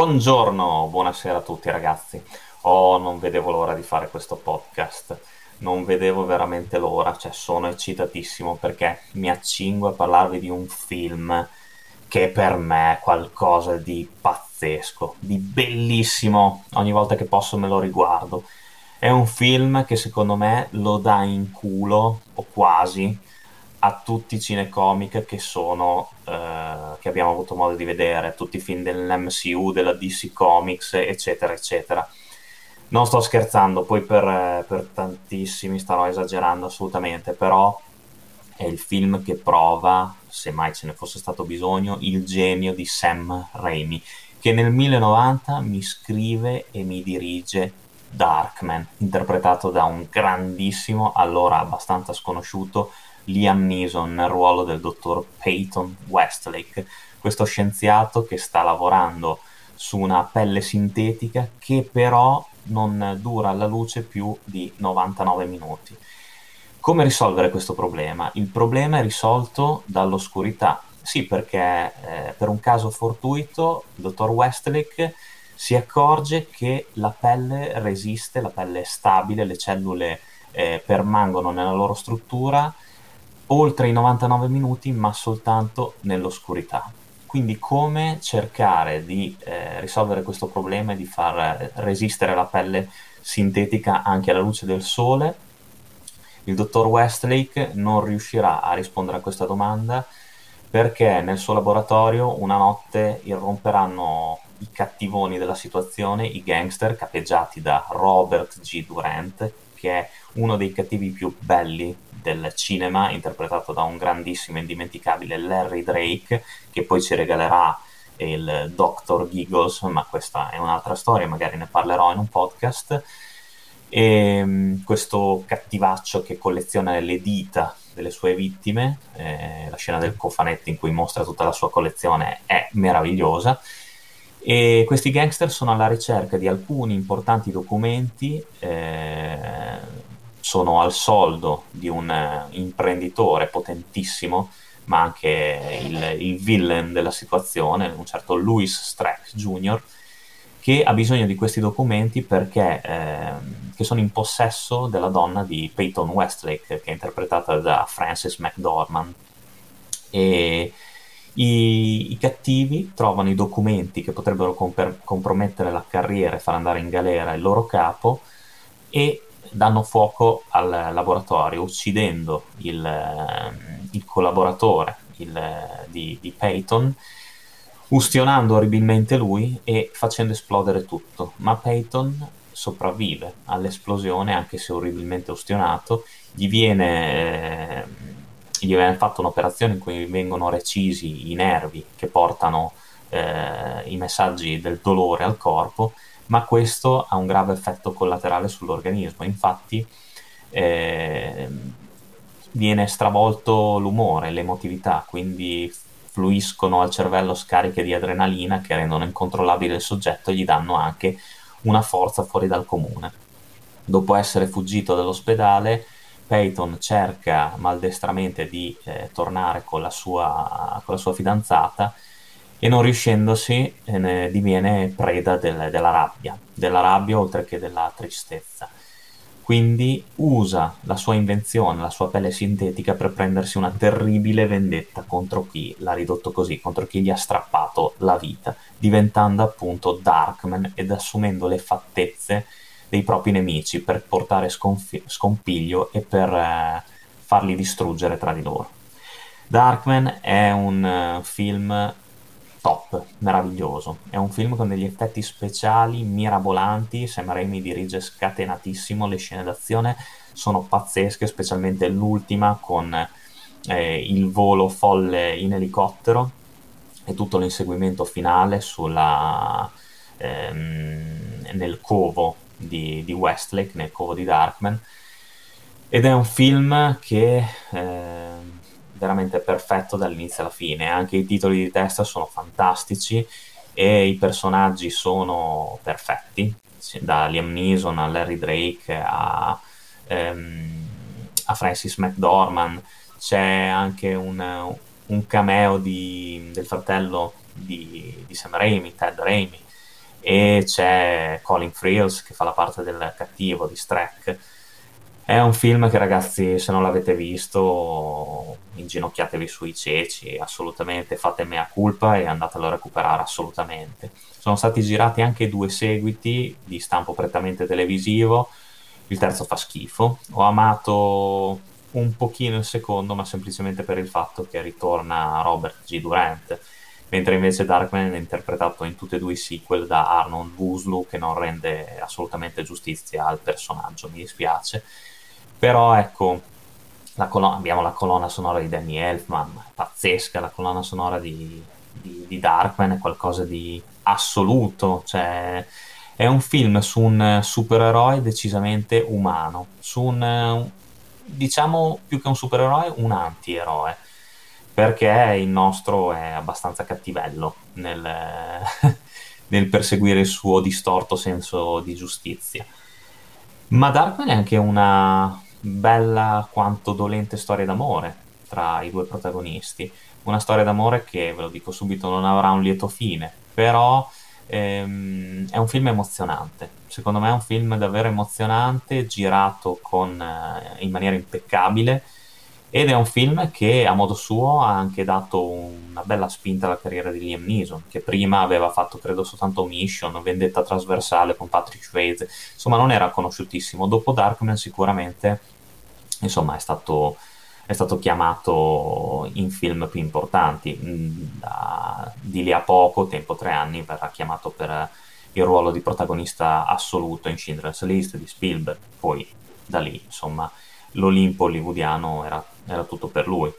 Buongiorno, buonasera a tutti ragazzi. Oh, non vedevo l'ora di fare questo podcast. Non vedevo veramente l'ora, cioè sono eccitatissimo perché mi accingo a parlarvi di un film che per me è qualcosa di pazzesco, di bellissimo. Ogni volta che posso me lo riguardo. È un film che secondo me lo dà in culo, o quasi, a tutti i cinecomic che sono eh, che abbiamo avuto modo di vedere, tutti i film dell'MCU, della DC Comics, eccetera, eccetera. Non sto scherzando, poi per, eh, per tantissimi starò esagerando assolutamente, però è il film che prova, se mai ce ne fosse stato bisogno, il genio di Sam Raimi, che nel 1090 mi scrive e mi dirige Darkman, interpretato da un grandissimo, allora abbastanza sconosciuto, Liam Neeson nel ruolo del dottor Peyton Westlake, questo scienziato che sta lavorando su una pelle sintetica che però non dura alla luce più di 99 minuti. Come risolvere questo problema? Il problema è risolto dall'oscurità. Sì, perché eh, per un caso fortuito il dottor Westlake si accorge che la pelle resiste, la pelle è stabile, le cellule eh, permangono nella loro struttura oltre i 99 minuti, ma soltanto nell'oscurità. Quindi come cercare di eh, risolvere questo problema e di far resistere la pelle sintetica anche alla luce del sole? Il dottor Westlake non riuscirà a rispondere a questa domanda perché nel suo laboratorio una notte irromperanno i cattivoni della situazione, i gangster capeggiati da Robert G. Durant, che è uno dei cattivi più belli del cinema, interpretato da un grandissimo e indimenticabile Larry Drake, che poi ci regalerà il Dr. Giggles, ma questa è un'altra storia, magari ne parlerò in un podcast. E um, questo cattivaccio che colleziona le dita delle sue vittime, eh, la scena del cofanetto in cui mostra tutta la sua collezione è meravigliosa. E questi gangster sono alla ricerca di alcuni importanti documenti eh, sono al soldo di un eh, imprenditore potentissimo, ma anche il, il villain della situazione, un certo Louis Streck Jr., che ha bisogno di questi documenti perché eh, sono in possesso della donna di Peyton Westlake, che è interpretata da Frances McDormand. E i, i cattivi trovano i documenti che potrebbero comper- compromettere la carriera e far andare in galera il loro capo e danno fuoco al laboratorio uccidendo il, ehm, il collaboratore il, di, di Peyton ustionando orribilmente lui e facendo esplodere tutto. Ma Peyton sopravvive all'esplosione anche se orribilmente ustionato. Gli viene, eh, gli viene fatta un'operazione in cui vengono recisi i nervi che portano eh, i messaggi del dolore al corpo ma questo ha un grave effetto collaterale sull'organismo. Infatti eh, viene stravolto l'umore, l'emotività, quindi fluiscono al cervello scariche di adrenalina che rendono incontrollabile il soggetto e gli danno anche una forza fuori dal comune. Dopo essere fuggito dall'ospedale, Peyton cerca maldestramente di eh, tornare con la, sua, con la sua fidanzata e non riuscendosi eh, diviene preda del, della rabbia, della rabbia oltre che della tristezza. Quindi usa la sua invenzione, la sua pelle sintetica per prendersi una terribile vendetta contro chi l'ha ridotto così, contro chi gli ha strappato la vita, diventando appunto Darkman ed assumendo le fattezze dei propri nemici per portare sconfi- scompiglio e per eh, farli distruggere tra di loro. Darkman è un uh, film top, meraviglioso. È un film con degli effetti speciali mirabolanti, Sam Raimi dirige scatenatissimo, le scene d'azione sono pazzesche, specialmente l'ultima con eh, il volo folle in elicottero e tutto l'inseguimento finale sulla, ehm, nel covo di, di, Westlake, nel covo di Darkman. Ed è un film che... Eh, veramente perfetto dall'inizio alla fine. Anche i titoli di testa sono fantastici e i personaggi sono perfetti, da Liam Neeson a Larry Drake a, ehm, a Francis McDormand. C'è anche un, un cameo di, del fratello di, di Sam Raimi, Ted Raimi, e c'è Colin Friels che fa la parte del cattivo di Streck. È un film che ragazzi, se non l'avete visto, inginocchiatevi sui ceci, assolutamente, fate mea culpa e andatelo a recuperare assolutamente. Sono stati girati anche due seguiti di stampo prettamente televisivo, il terzo fa schifo. Ho amato un pochino il secondo, ma semplicemente per il fatto che ritorna Robert G. Durant mentre invece Darkman è interpretato in tutti e due i sequel da Arnold Vosloo che non rende assolutamente giustizia al personaggio, mi dispiace. Però ecco, la colonna, abbiamo la colonna sonora di Danny Elfman, pazzesca, la colonna sonora di, di, di Darkman è qualcosa di assoluto, cioè è un film su un supereroe decisamente umano, su un, diciamo più che un supereroe, un antieroe perché il nostro è abbastanza cattivello nel, nel perseguire il suo distorto senso di giustizia. Ma Darkman è anche una bella quanto dolente storia d'amore tra i due protagonisti. Una storia d'amore che, ve lo dico subito, non avrà un lieto fine, però ehm, è un film emozionante. Secondo me è un film davvero emozionante, girato con, eh, in maniera impeccabile ed è un film che a modo suo ha anche dato una bella spinta alla carriera di Liam Neeson, che prima aveva fatto credo soltanto Mission, Vendetta trasversale con Patrick Swayze, insomma non era conosciutissimo. Dopo Darkman sicuramente insomma, è, stato, è stato chiamato in film più importanti. Mm, da, di lì a poco, tempo tre anni, verrà chiamato per il ruolo di protagonista assoluto in Schindler's List di Spielberg, poi da lì insomma l'Olimpo hollywoodiano era, era tutto per lui.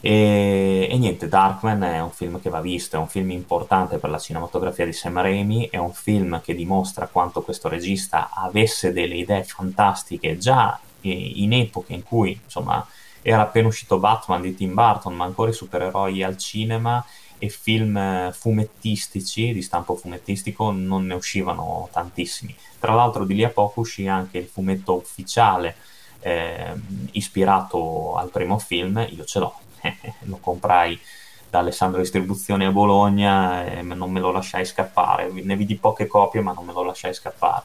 E, e, niente, Darkman è un film che va visto, è un film importante per la cinematografia di Sam Raimi, è un film che dimostra quanto questo regista avesse delle idee fantastiche già in epoche in cui insomma era appena uscito Batman di Tim Burton, ma ancora i supereroi al cinema e film fumettistici di stampo fumettistico non ne uscivano tantissimi. Tra l'altro di lì a poco uscì anche il fumetto ufficiale eh, ispirato al primo film, io ce l'ho, lo comprai da Alessandro Distribuzione a Bologna e non me lo lasciai scappare, ne vidi poche copie ma non me lo lasciai scappare.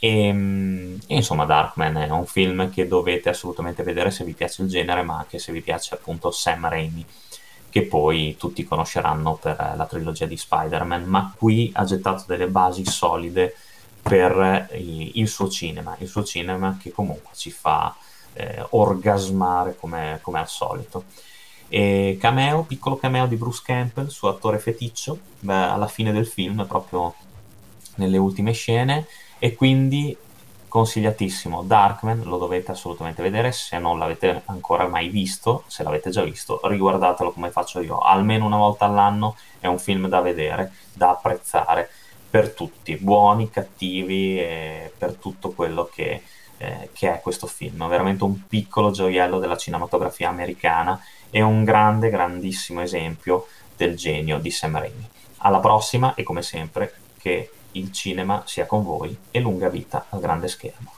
E, ehm, e, insomma Darkman è un film che dovete assolutamente vedere se vi piace il genere ma anche se vi piace appunto Sam Raimi che poi tutti conosceranno per la trilogia di Spider-Man. Ma qui ha gettato delle basi solide per il suo cinema, il suo cinema che comunque ci fa eh, orgasmare come, come, al solito. E cameo, piccolo cameo di Bruce Campbell, suo attore feticcio, beh, alla fine del film, proprio nelle ultime scene, e quindi consigliatissimo. Darkman, lo dovete assolutamente vedere, se non l'avete ancora mai visto, se l'avete già visto, riguardatelo come faccio io, almeno una volta all'anno è un film da vedere, da apprezzare per tutti, buoni, cattivi, e per tutto quello che, eh, che è questo film. Veramente un piccolo gioiello della cinematografia americana e un grande, grandissimo esempio del genio di Sam Raimi. Alla prossima e come sempre che il cinema sia con voi e lunga vita al grande schermo.